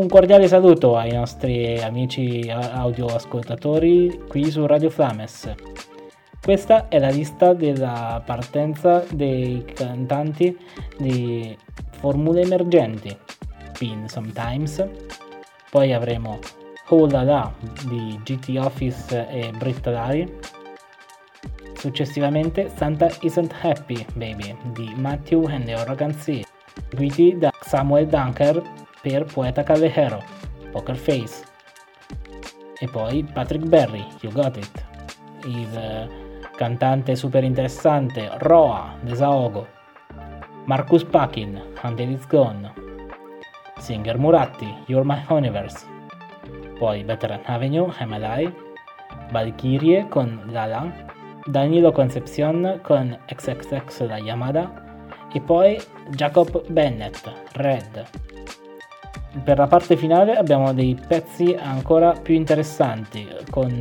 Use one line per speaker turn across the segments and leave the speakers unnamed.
Un cordiale saluto ai nostri amici audio ascoltatori qui su Radio Flames. Questa è la lista della partenza dei cantanti di Formule Emergenti, Pin Sometimes, poi avremo Oh La La di GT Office e Britta Lari, successivamente Santa Isn't Happy Baby di Matthew and the Oregon Sea, seguiti da Samuel Dunker per Poeta Callejero, Poker Face, e poi Patrick Berry, You Got It, il cantante super interessante Roa, Desaogo, Marcus Pakin, Until It's Gone, Singer Muratti, You're My Universe, poi Veteran Avenue, Am I Valkyrie con Lala, Danilo Concepcion con XXX La Yamada. E poi Jacob Bennett, Red. Per la parte finale abbiamo dei pezzi ancora più interessanti con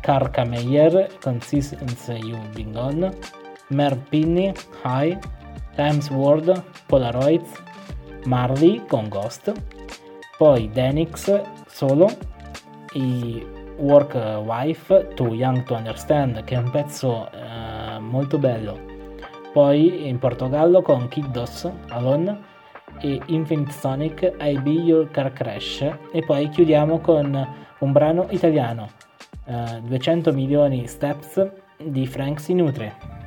Karka Meyer con Since You've Been Gone, Mer Pinney, High, Times World, Polaroids, Marley con Ghost, poi Denix solo, i Work Wife, Too Young to Understand, che è un pezzo eh, molto bello, poi in Portogallo con Kiddos, Alone, e Infinite Sonic, I Be Your Car Crash, e poi chiudiamo con un brano italiano, 200 eh, milioni steps di Frank Sinutri.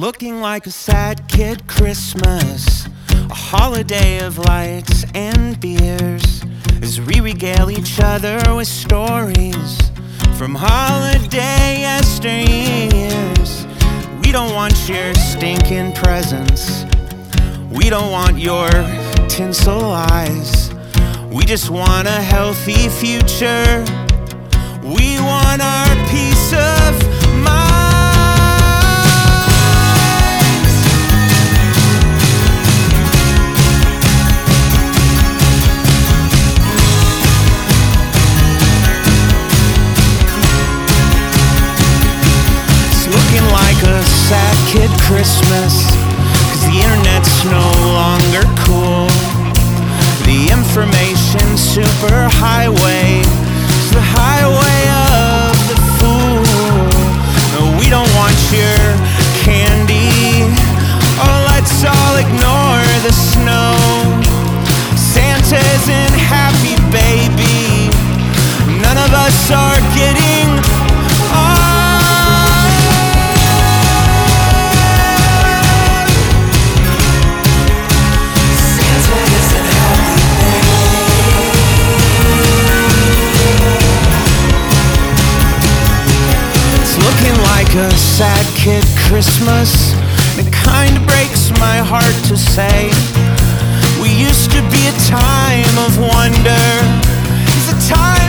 Like a sad kid Christmas, a holiday of lights and beers, as we regale each other with stories from holiday yesteryears. We don't want your stinking presents, we don't want your tinsel eyes. We just want a healthy future. We want our peace of sad kid Christmas Cause the internet's no longer cool. The information superhighway is the highway of the fool. No, we don't want your candy. Oh, let's all ignore the snow. Santa's in happy baby. None of us are kid Christmas. It kinda breaks my heart to say. We used to be a time of wonder. It's a time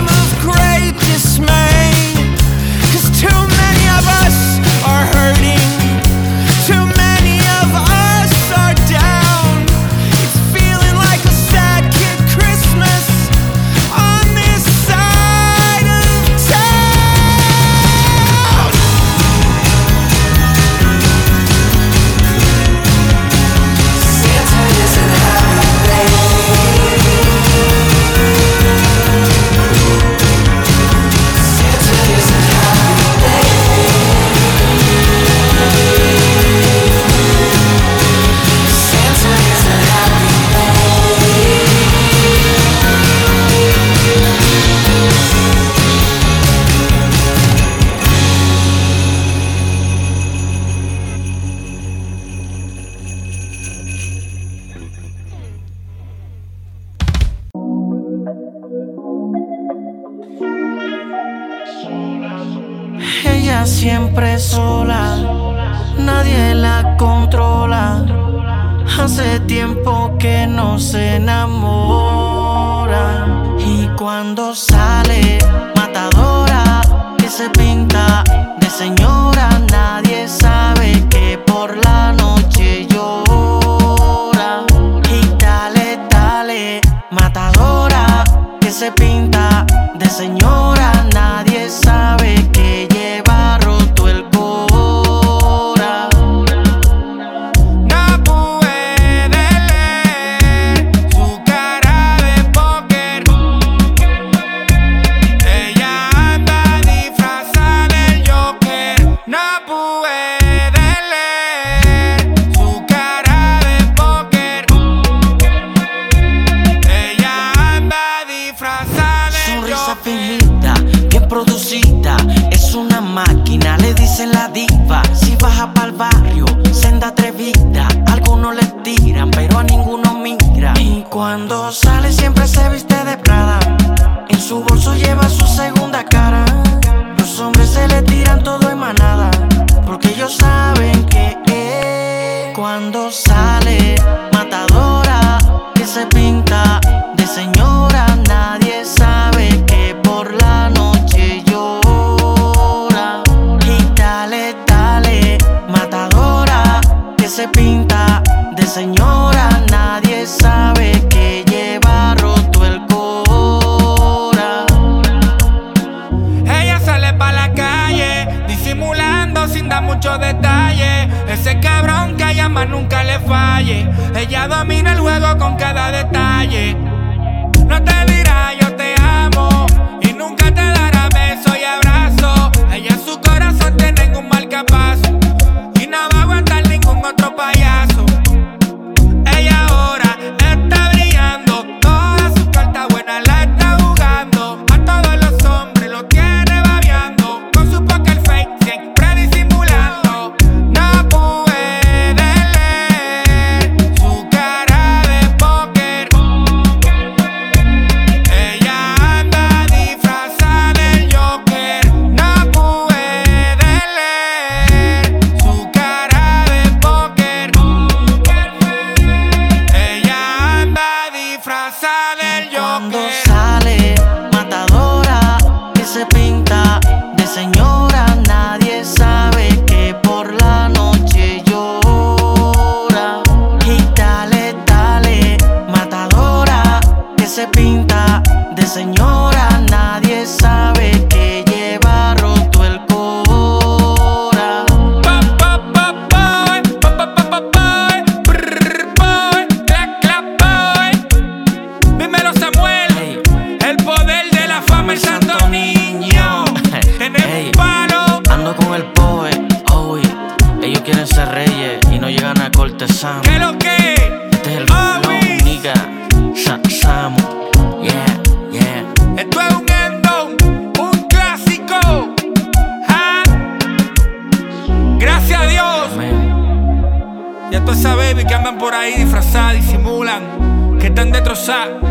toda esa baby que andan por ahí disfrazadas, disimulan, que están destrozadas.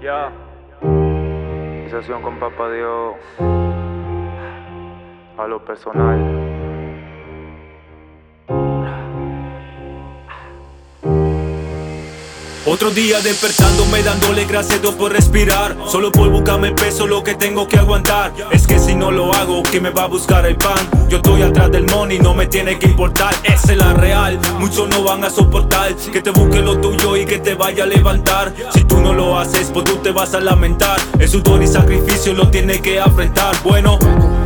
Ya, yeah. con Papá Dios a lo personal.
Otro día despertándome dándole gracias a por respirar. Solo por buscarme peso lo que tengo que aguantar. Es que si no lo hago, ¿quién me va a buscar el pan? Yo estoy atrás del money, no me tiene que importar. Esa es la real, muchos no van a soportar. Que te busque lo tuyo y que te vaya a levantar. Si tú no lo haces, pues tú te vas a lamentar. El sudor y sacrificio lo tienes que afrontar. Bueno,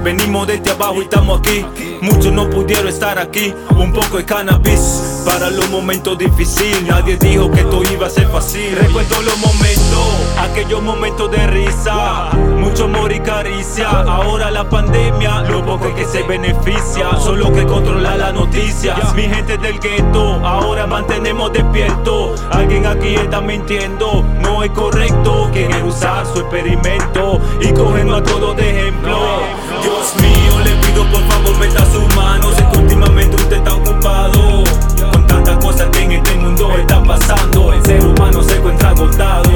Venimos desde abajo y estamos aquí. Muchos no pudieron estar aquí. Un poco de cannabis para los momentos difíciles. Nadie dijo que esto iba a ser fácil. Recuerdo los momentos, aquellos momentos de risa. Mucho amor y caricia. Ahora la pandemia, lo poco que se beneficia. Solo que controla las noticias. Mi gente del gueto, ahora mantenemos despierto. Alguien aquí está mintiendo. No es correcto. Quieren usar su experimento y cogernos a todos de ejemplo. Dios mío, le pido por favor meta sus manos. Es que últimamente usted está ocupado. Con tantas cosas que en este mundo están pasando. El ser humano se encuentra agotado.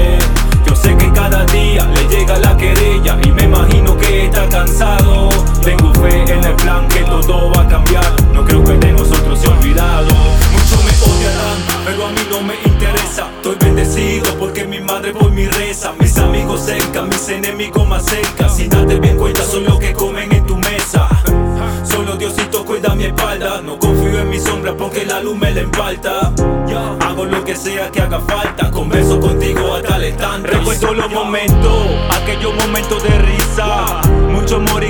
Yo sé que cada día le llega la querella y me imagino que está cansado. Tengo fe en el plan que todo va a cambiar. No creo que de nosotros se ha olvidado. Muchos me odiarán, pero a mí no me interesa. Estoy bendecido porque mi madre por mi reza. Mis amigos cerca, mis enemigos más cerca. Si date bien cuenta, son los que comen en tu mesa. Solo Diosito cuida mi espalda. No confío en mi sombra porque la luz me la empalta. Hago lo que sea que haga falta. Converso contigo hasta el estante. Recuerdo los momentos, aquellos momentos de risa. Mucho. Ahora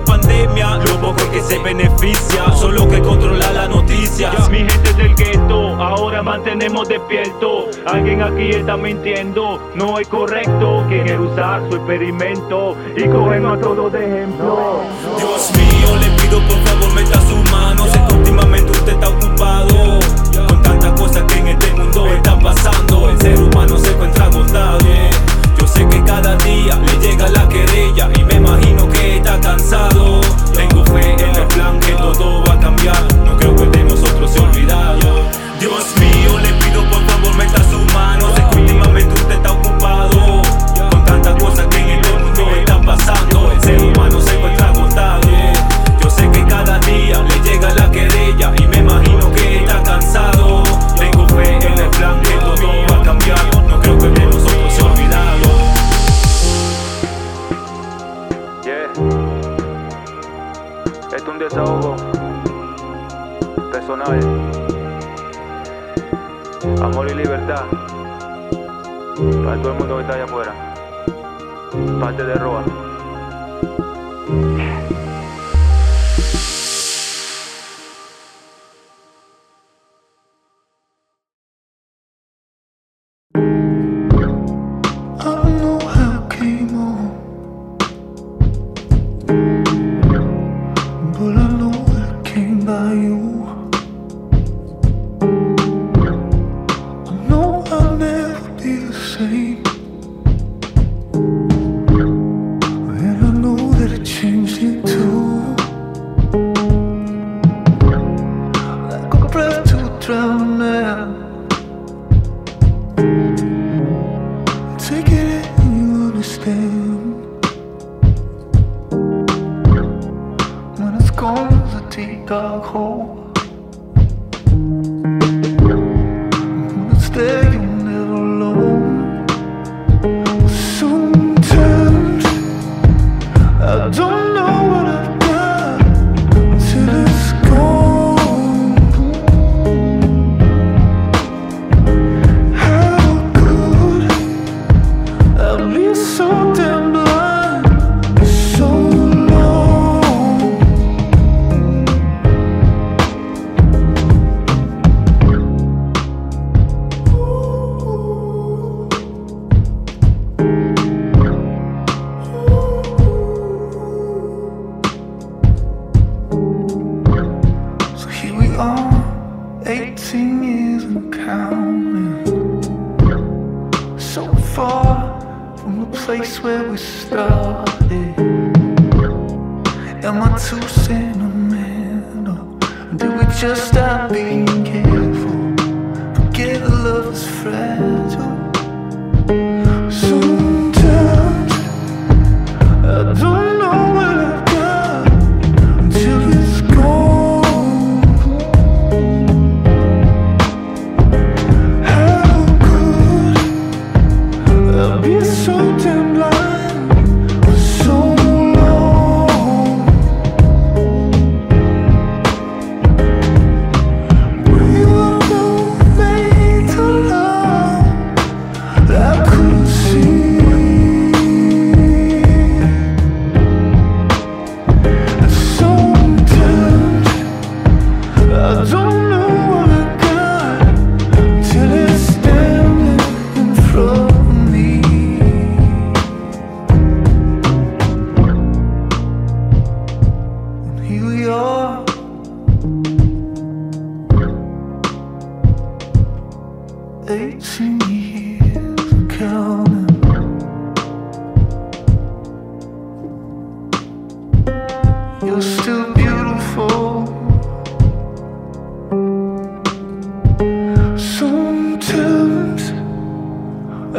la pandemia, lo poco que se beneficia. Solo que controla las noticias. Mi gente del gueto, ahora mantenemos despierto. Alguien aquí está mintiendo. No es correcto. Quiere usar su experimento y cogernos a todos de ejemplo. Dios mío, le pido por favor meta sus manos. Es que últimamente usted está ocupado. Con tantas cosas que en este mundo están pasando. El ser humano se encuentra agotado. Cambiar.
Libertad. Para todo el mundo que está allá afuera. Parte de Roa.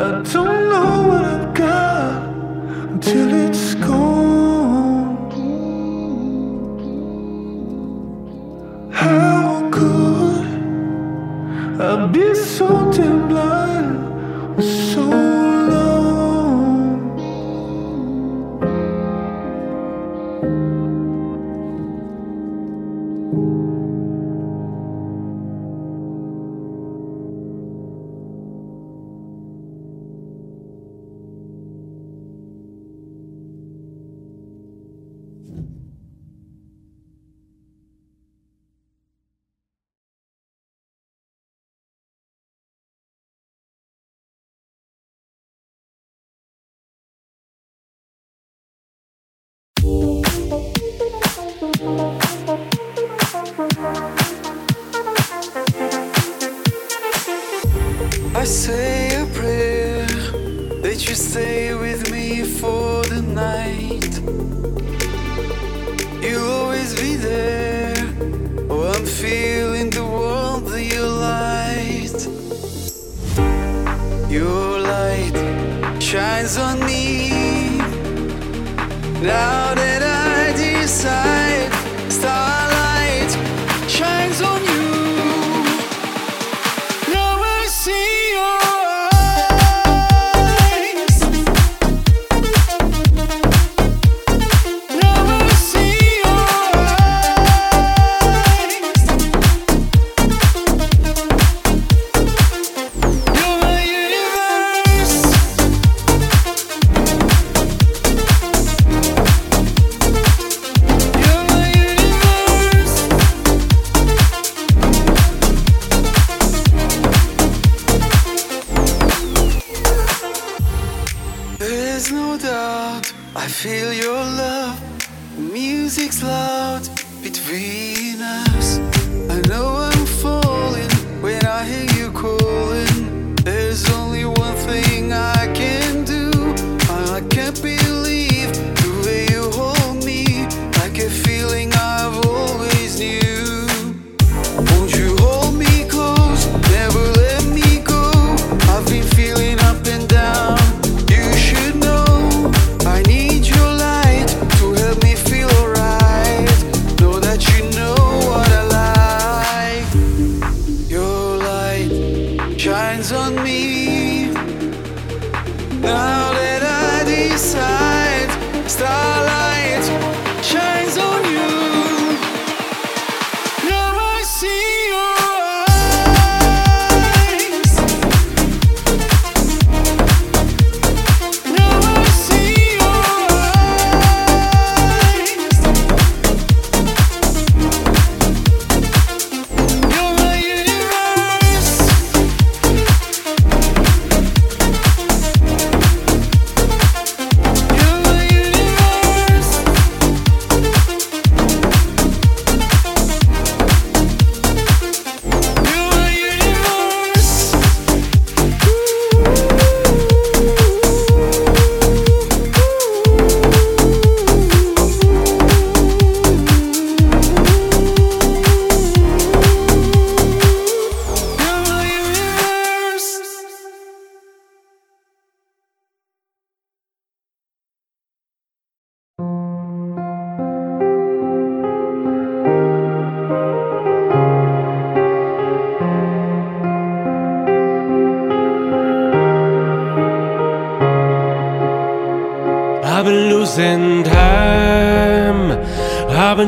I don't know what I've got until it's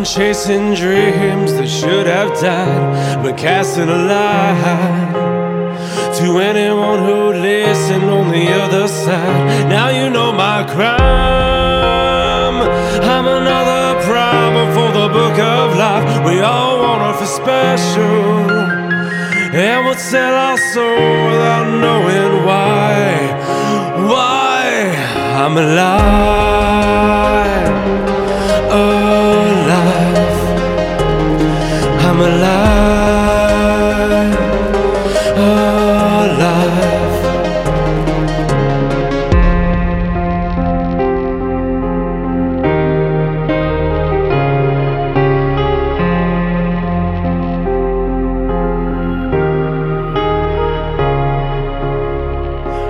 chasing dreams that should have died, but casting a lie to anyone who listened on the other side. Now you know my crime. I'm another problem for the book of life. We all want to feel special, and we'll sell our soul without knowing why. Why I'm alive. I'm alive. Alive.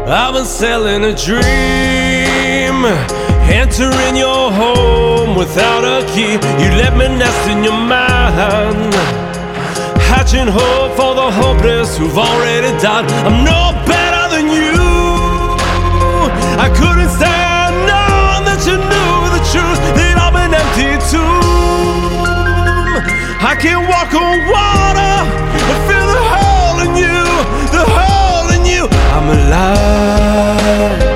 I've been selling a dream, entering your home without a key. You let me nest in your mind, hatching hope for the hopeless who've already died. I'm no better than you. I couldn't stand on that you knew the truth that I'm an empty tomb. I can't walk on water and feel the hole in you, the hole in you. I'm alive.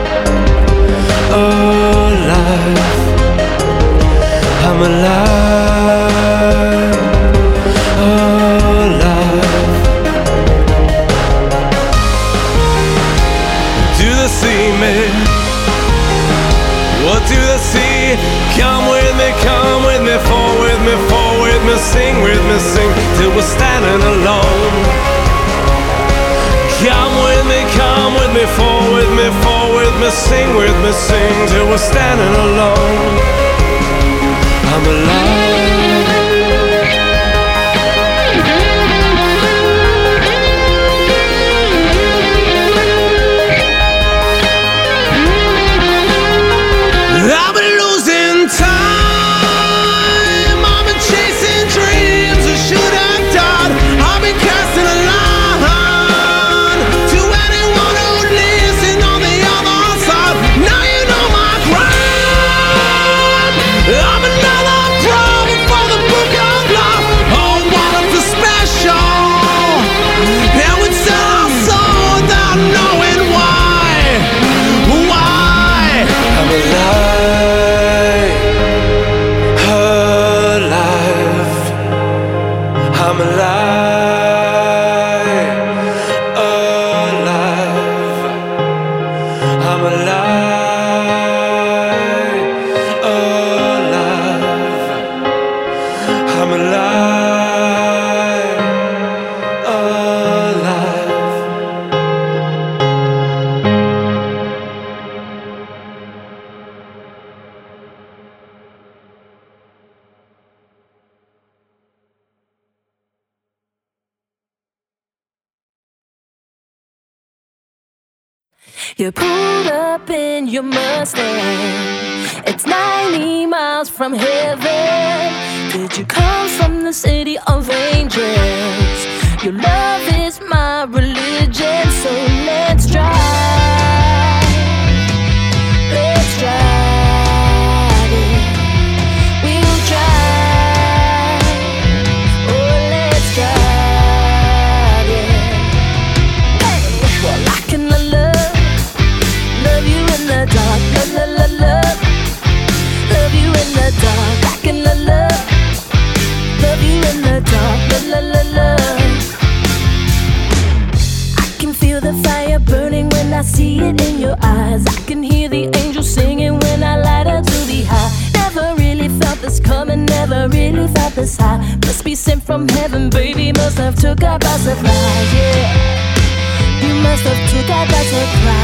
I'm alive, alive. Do the see me? What do they see? Come with me, come with me, fall with me, fall with me, sing with me, sing till we're standing alone. Come with me, come with me, fall with me, fall with me, sing with me, sing till we're standing alone. I'm alive. You
pulled up in your Mustang. It's 90 miles from heaven. Must have took out by surprise, yeah. You must have took out by surprise.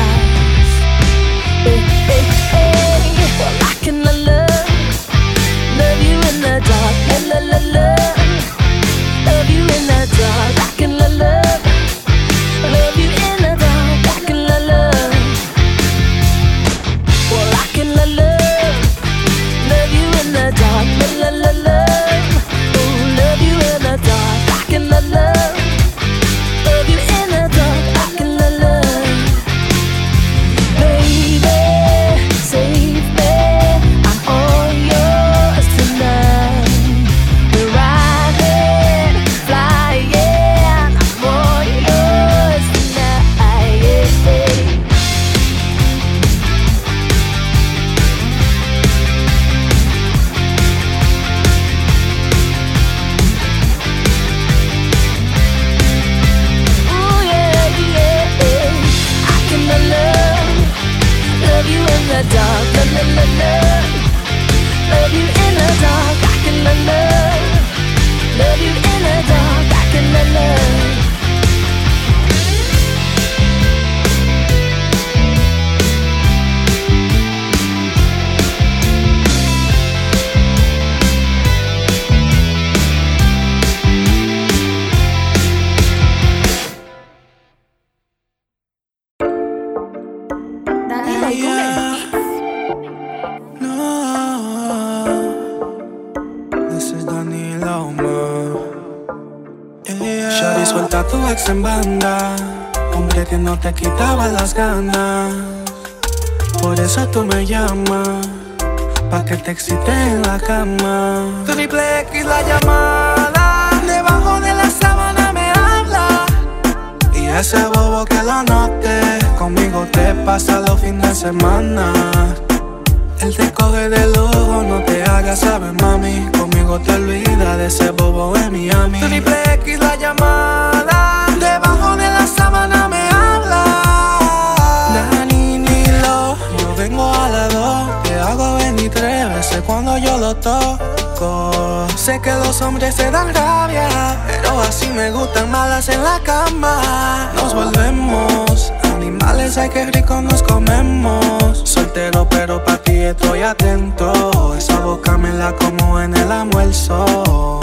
Hay que rico nos comemos. Soltero, pero pa' ti estoy atento. Esa boca me la como en el almuerzo.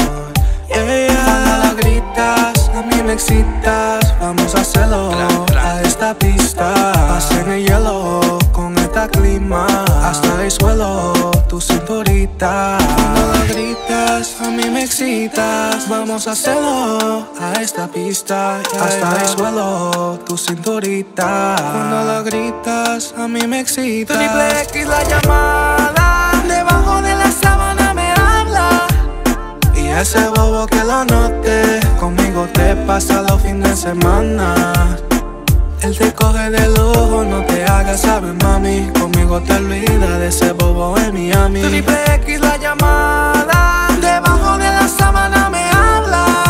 Yeah, Cuando la gritas, a mí me excitas. Vamos a hacerlo a esta pista. Pasen el hielo Hasta el suelo, tu cinturita. Cuando la gritas, a mí me excitas. Vamos a hacerlo a esta pista. Hasta el suelo, tu cinturita. Cuando la gritas, a mí me excitas. Triple X la llamada. Debajo de la sábana me habla. Y ese bobo que lo note, conmigo te pasa los fines de semana. Él te coge de lujo, no te hagas saber, mami. Conmigo te olvidas de ese bobo en Miami. Triple X la llamada, debajo de la sábana me habla.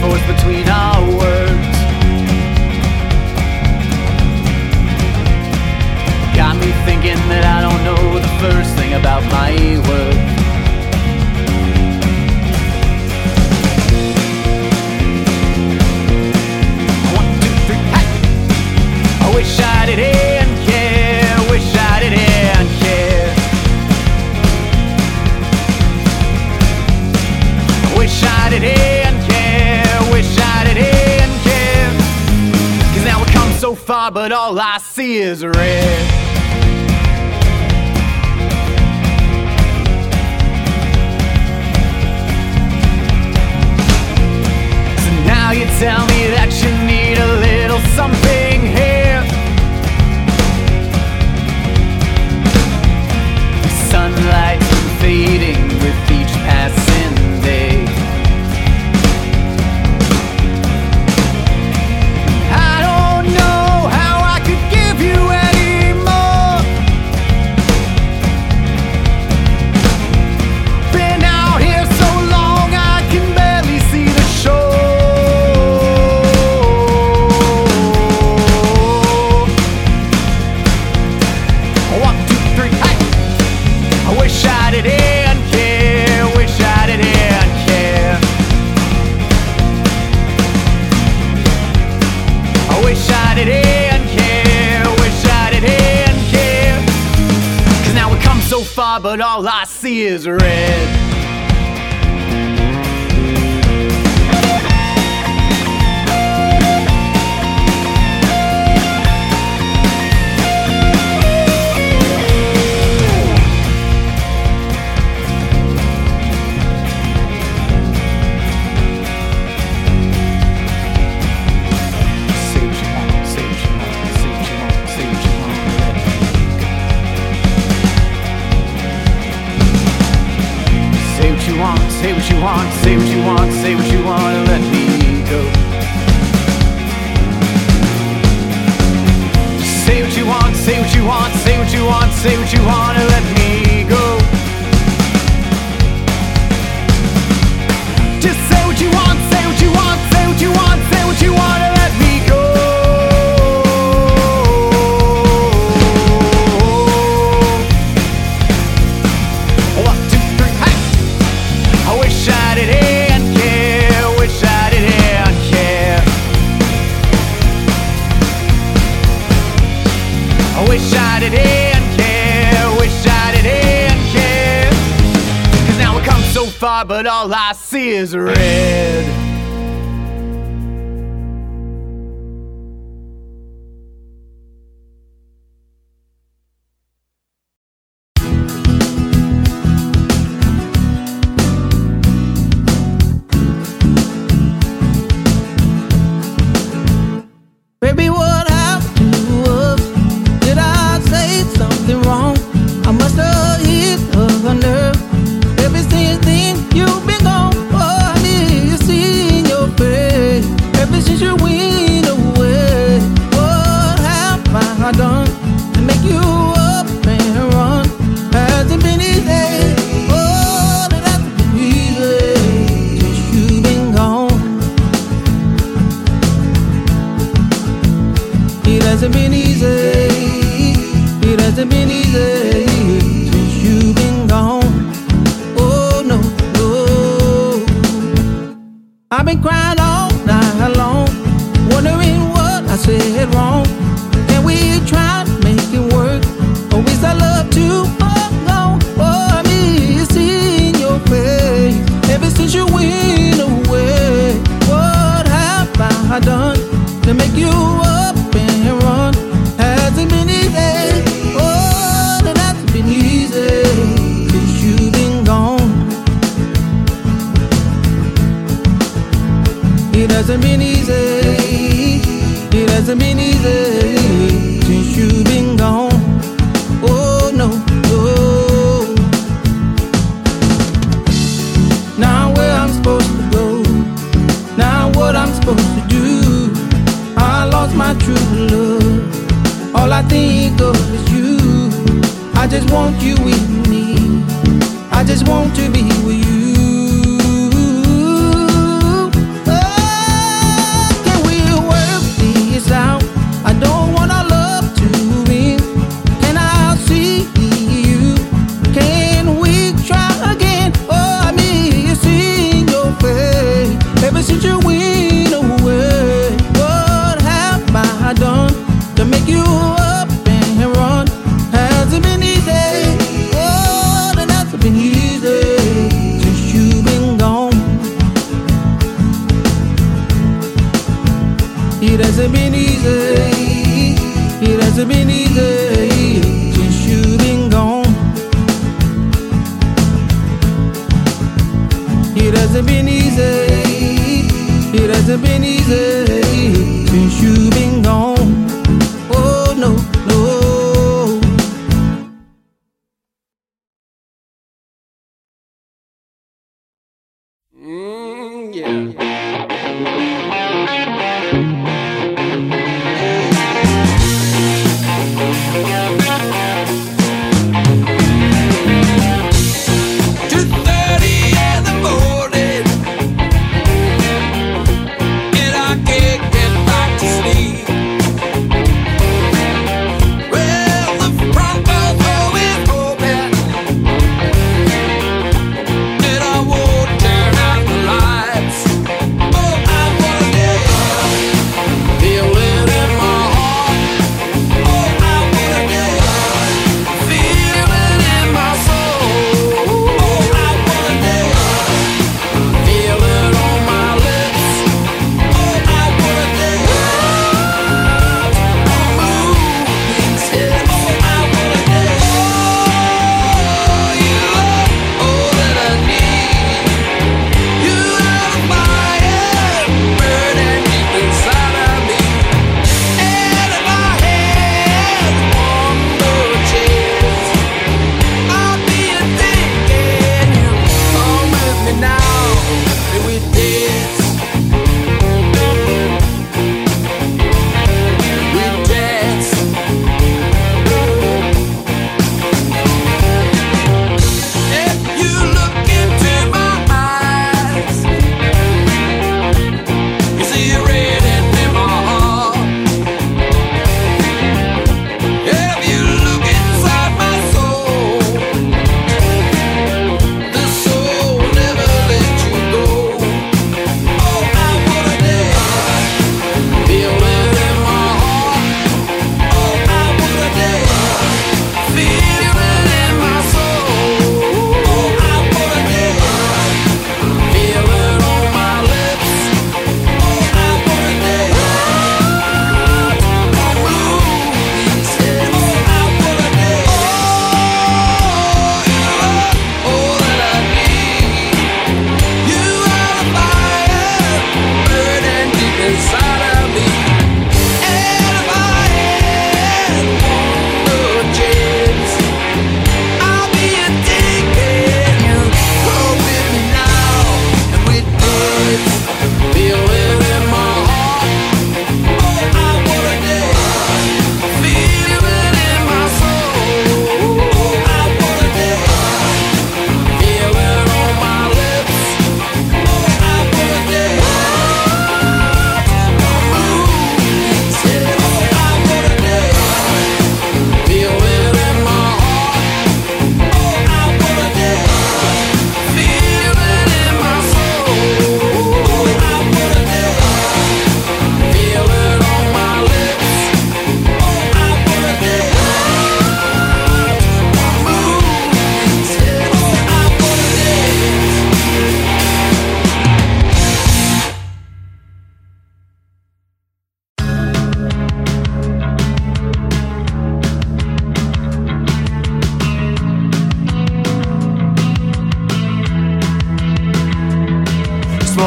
Forth, between our words. Got me thinking that I don't know the first thing about my worth. One, two, three, hey! I wish I didn't care, far, but all I see is red. So now you tell me that you need a little something here. Sunlight but all I see is red. Want, say what you want, and let me go. Say what you want, say what you want, say what you want, say what you want, and let me
all I see is red.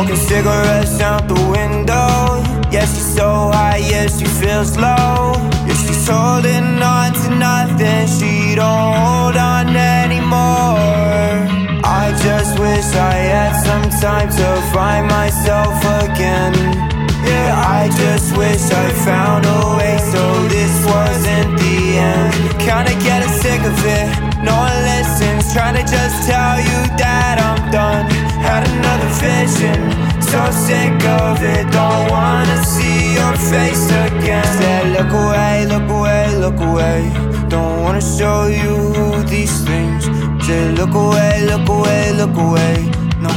Smoking cigarettes out the window. Yeah, she's so high, yeah, she feels low. Yeah, she's holding on to nothing, she don't hold on anymore. I just wish I had some time to find myself again. Yeah, I just wish I found a way so this wasn't the end. Kinda getting sick of it, no one listens. Trying to just tell you that I'm done. Had another vision, so sick of it. Don't wanna see your face again. Said, look away, look away, look away. Don't wanna show you these things. Said, look away, look away, look away. No,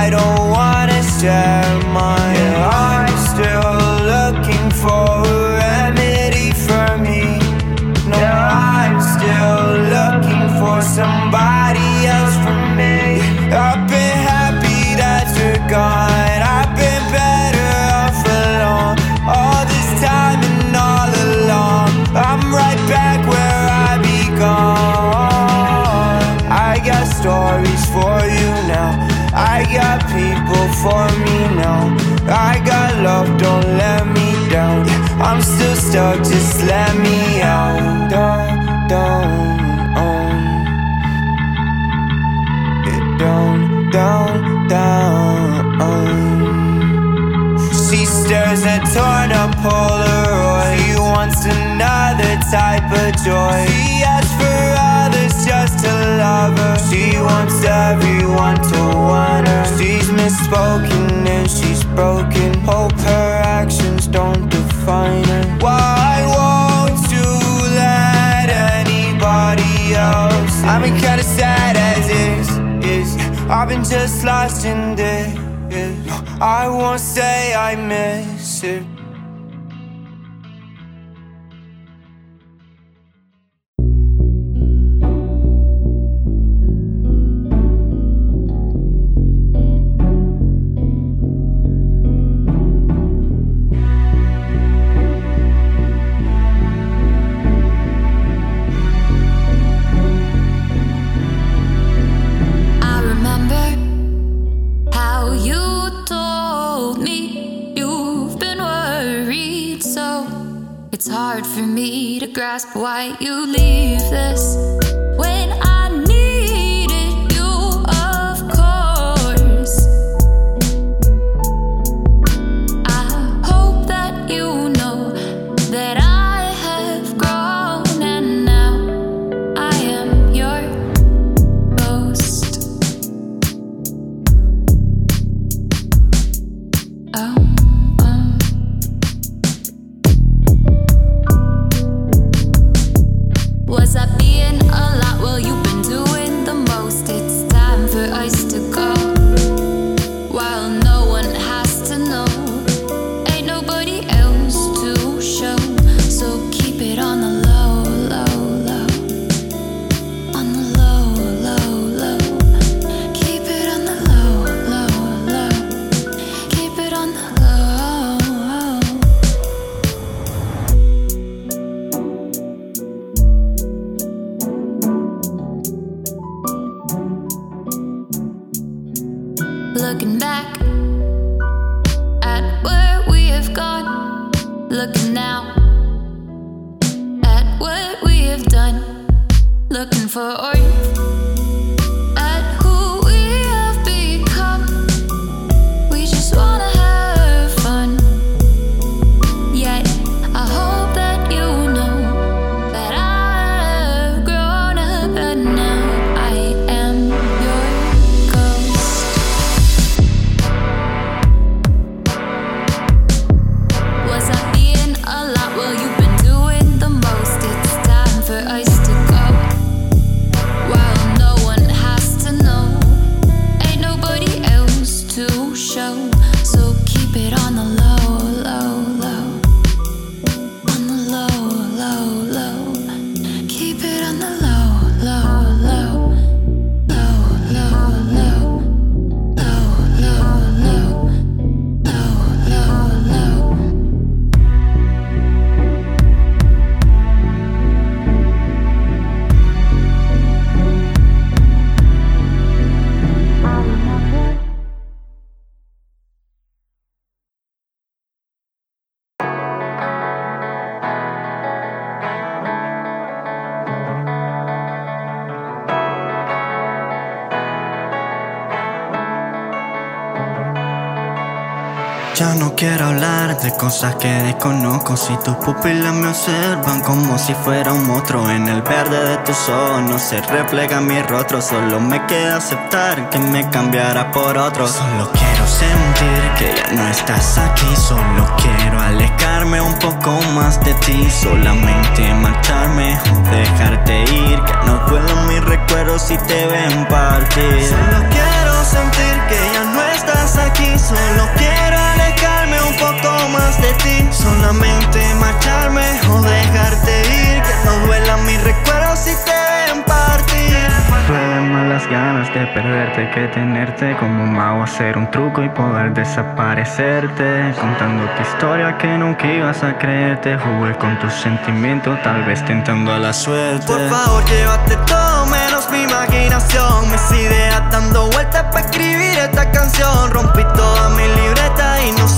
I don't wanna share mine. Yeah, I'm still looking for a remedy for me. No, I'm still looking for somebody now. I got love, don't let me down. I'm still stuck, just let me out. Down, um. down, on. Down, down, down. She stares at torn up Polaroid. She wants another type of joy. She asks for She wants everyone to want her. She's misspoken and she's broken. Hope her actions don't define her. Why won't you let anybody else? I'm kinda sad as is. Is I've been just lost in this. I won't say I miss
grasp why you leave this
cosas que desconozco. Si tus pupilas me observan como si fuera un monstruo. En el verde de tus ojos no se replega mi rostro. Solo me queda aceptar que me cambiara por otro. Solo quiero sentir que ya no estás aquí. Solo quiero alejarme un poco más de ti. Solamente marcharme o dejarte ir. Que no duelan mis recuerdos si te ven partir. Solo quiero sentir que ya no estás aquí. Solo quiero alejarme poco más de ti. Solamente marcharme o dejarte ir. Que no duelan mis recuerdos si te ven partir. Duelen más las ganas de perderte que tenerte. Como un mago hacer un truco y poder desaparecerte. Contando tu historia que nunca ibas a creerte. Jugué con tus sentimientos, tal vez tentando a la suerte. Por favor, llévate todo menos mi imaginación. Mis ideas dando vueltas para escribir esta canción. Rompí toda mi no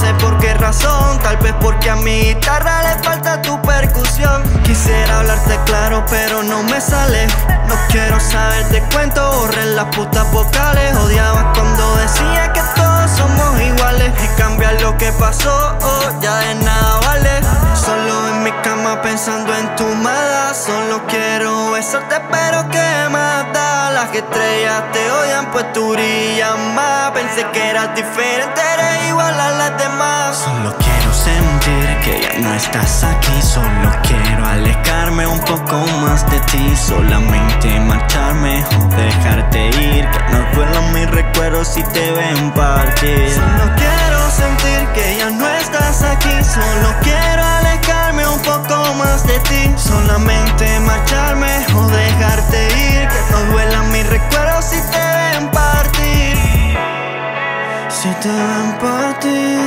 sé por qué razón. Tal vez porque a mi guitarra le falta tu percusión. Quisiera hablarte claro, pero no me sale. No quiero saber de cuento, borré las putas vocales. Odiaba cuando decía que todos somos iguales. Y cambiar lo que pasó, oh, ya de nada te odian, pues tú brillas más. Pensé que eras diferente, eres igual a las demás. Solo quiero sentir que ya no estás aquí. Solo quiero alejarme un poco más de ti. Solamente marcharme o dejarte ir. Que no duelan mis recuerdos si te ven partir. Solo quiero sentir que ya no estás aquí. Solo quiero alejarme un poco más de ti. Solamente marcharme o dejarte ir. Que no duelan mis recuerdos Si te ven partir.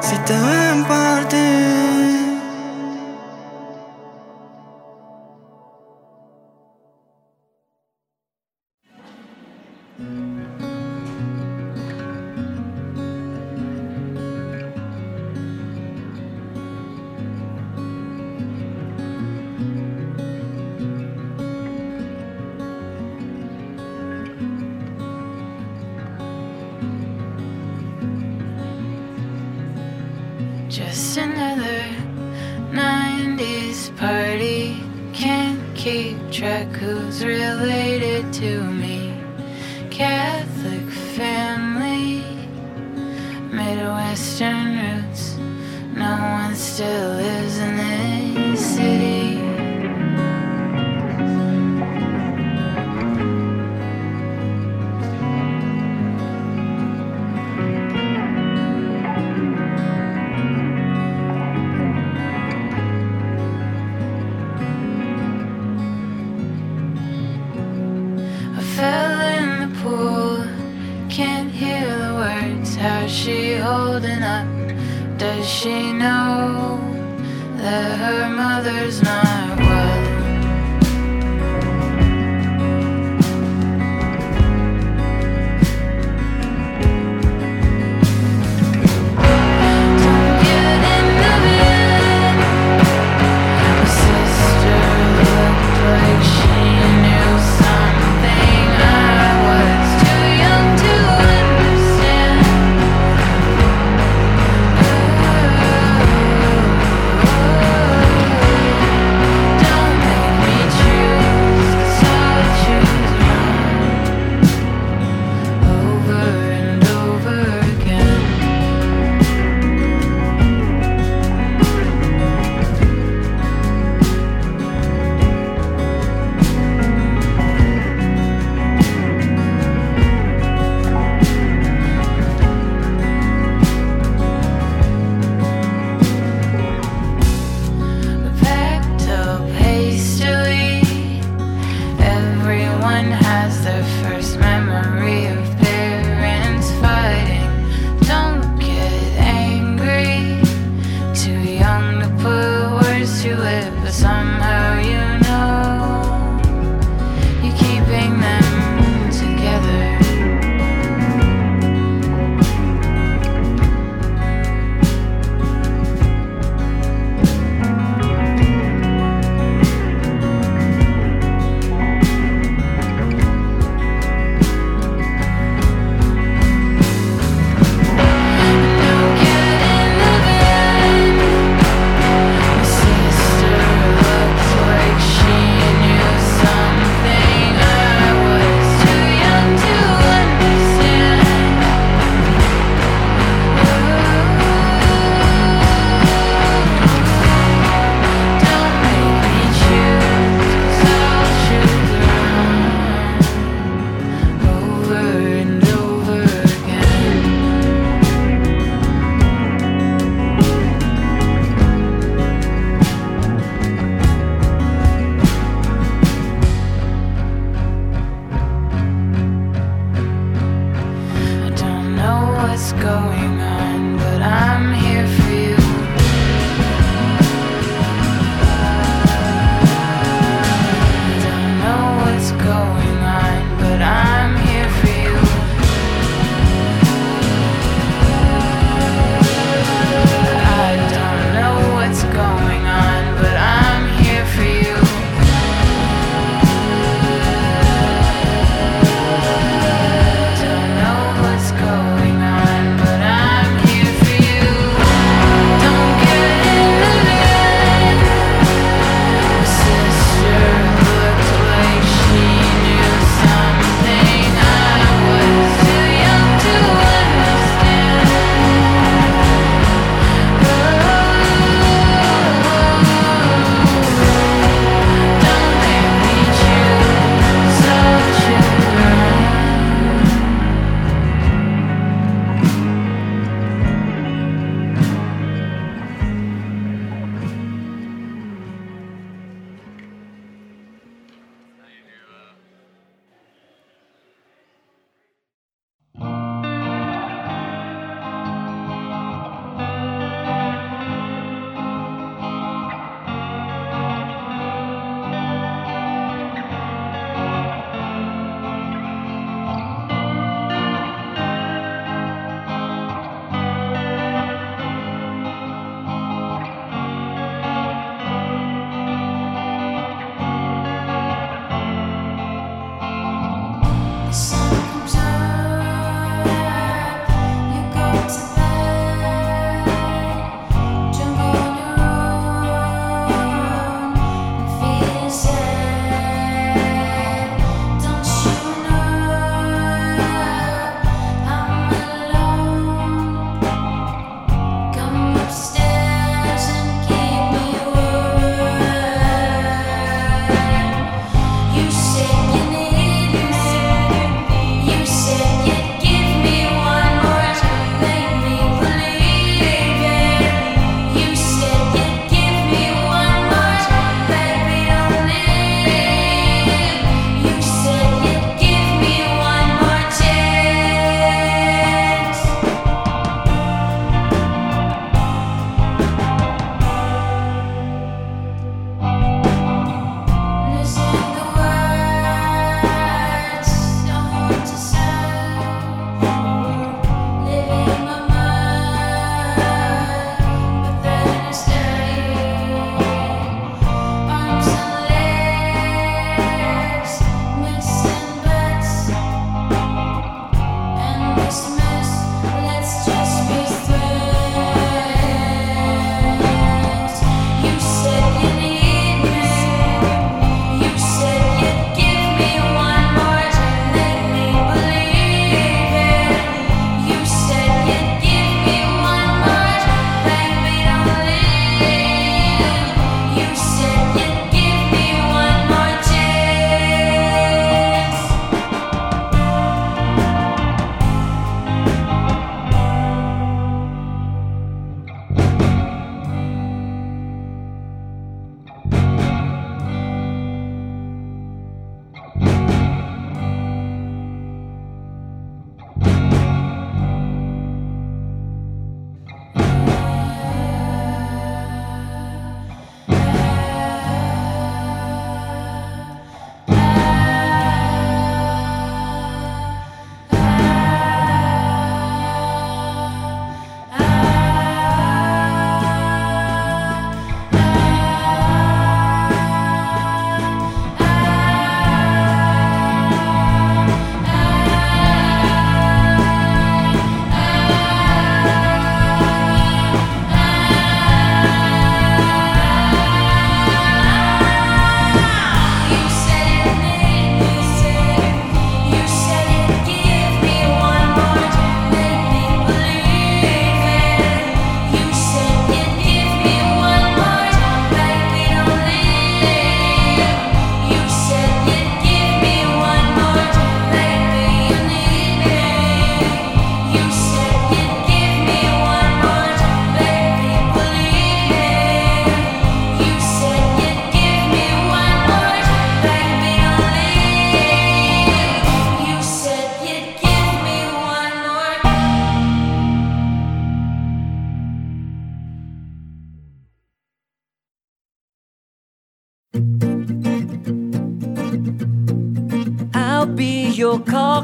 Si te ven partir.
Just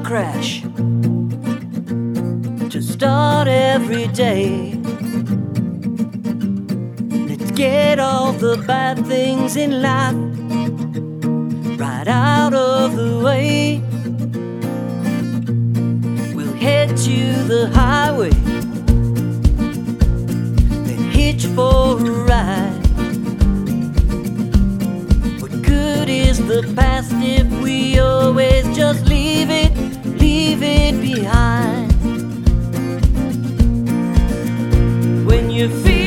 crash to start every day. Let's get all the bad things in life right out of the way. We'll head to the highway, then hitch for a ride. What good is the past if we always just leave it? leave it behind. When you feel